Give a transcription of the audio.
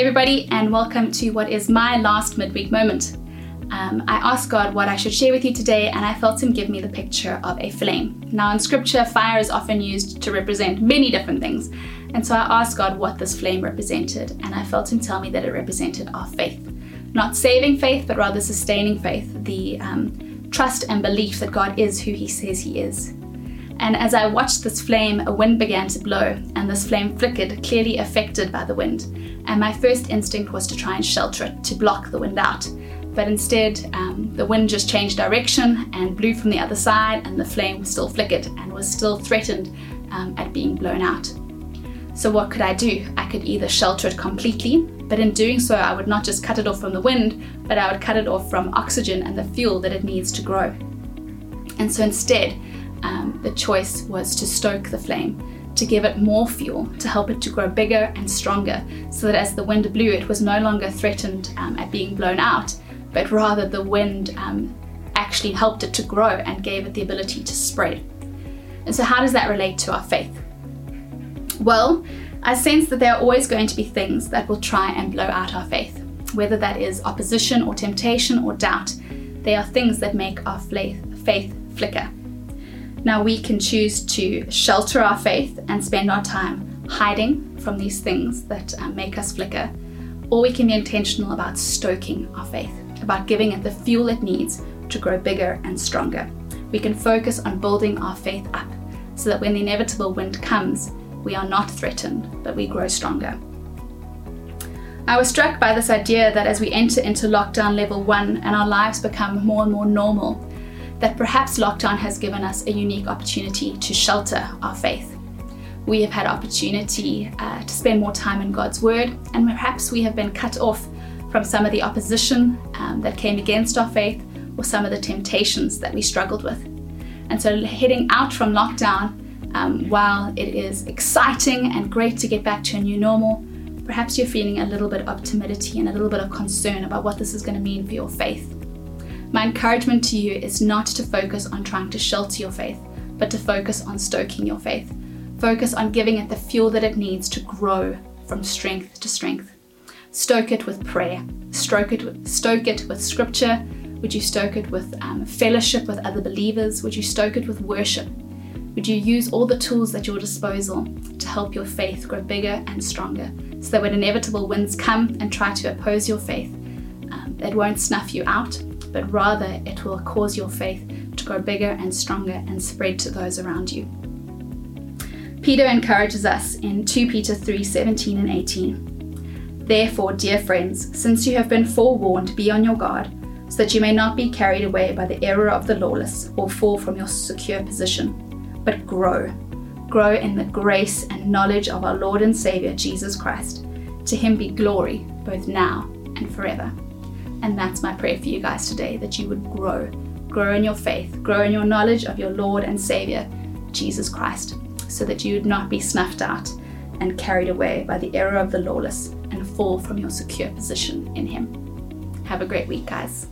everybody, and welcome to what is my last midweek moment. Um, I asked God what I should share with you today, and I felt Him give me the picture of a flame. Now, in scripture, fire is often used to represent many different things, and so I asked God what this flame represented, and I felt Him tell me that it represented our faith. Not saving faith, but rather sustaining faith, the um, trust and belief that God is who He says He is. And as I watched this flame, a wind began to blow, and this flame flickered, clearly affected by the wind. And my first instinct was to try and shelter it, to block the wind out. But instead, um, the wind just changed direction and blew from the other side, and the flame still flickered and was still threatened um, at being blown out. So, what could I do? I could either shelter it completely, but in doing so, I would not just cut it off from the wind, but I would cut it off from oxygen and the fuel that it needs to grow. And so instead, um, the choice was to stoke the flame, to give it more fuel, to help it to grow bigger and stronger, so that as the wind blew, it was no longer threatened um, at being blown out, but rather the wind um, actually helped it to grow and gave it the ability to spread. And so, how does that relate to our faith? Well, I sense that there are always going to be things that will try and blow out our faith, whether that is opposition or temptation or doubt. They are things that make our faith flicker. Now we can choose to shelter our faith and spend our time hiding from these things that uh, make us flicker, or we can be intentional about stoking our faith, about giving it the fuel it needs to grow bigger and stronger. We can focus on building our faith up so that when the inevitable wind comes, we are not threatened, but we grow stronger. I was struck by this idea that as we enter into lockdown level one and our lives become more and more normal, that perhaps lockdown has given us a unique opportunity to shelter our faith. We have had opportunity uh, to spend more time in God's Word, and perhaps we have been cut off from some of the opposition um, that came against our faith or some of the temptations that we struggled with. And so, heading out from lockdown, um, while it is exciting and great to get back to a new normal, perhaps you're feeling a little bit of timidity and a little bit of concern about what this is going to mean for your faith. My encouragement to you is not to focus on trying to shelter your faith, but to focus on stoking your faith. Focus on giving it the fuel that it needs to grow from strength to strength. Stoke it with prayer. Stoke it with, stoke it with scripture. Would you stoke it with um, fellowship with other believers? Would you stoke it with worship? Would you use all the tools at your disposal to help your faith grow bigger and stronger so that when inevitable winds come and try to oppose your faith, um, it won't snuff you out, but rather it will cause your faith to grow bigger and stronger and spread to those around you. Peter encourages us in 2 Peter 3 17 and 18. Therefore, dear friends, since you have been forewarned, be on your guard, so that you may not be carried away by the error of the lawless or fall from your secure position, but grow. Grow in the grace and knowledge of our Lord and Saviour Jesus Christ. To him be glory, both now and forever. And that's my prayer for you guys today that you would grow, grow in your faith, grow in your knowledge of your Lord and Savior, Jesus Christ, so that you would not be snuffed out and carried away by the error of the lawless and fall from your secure position in Him. Have a great week, guys.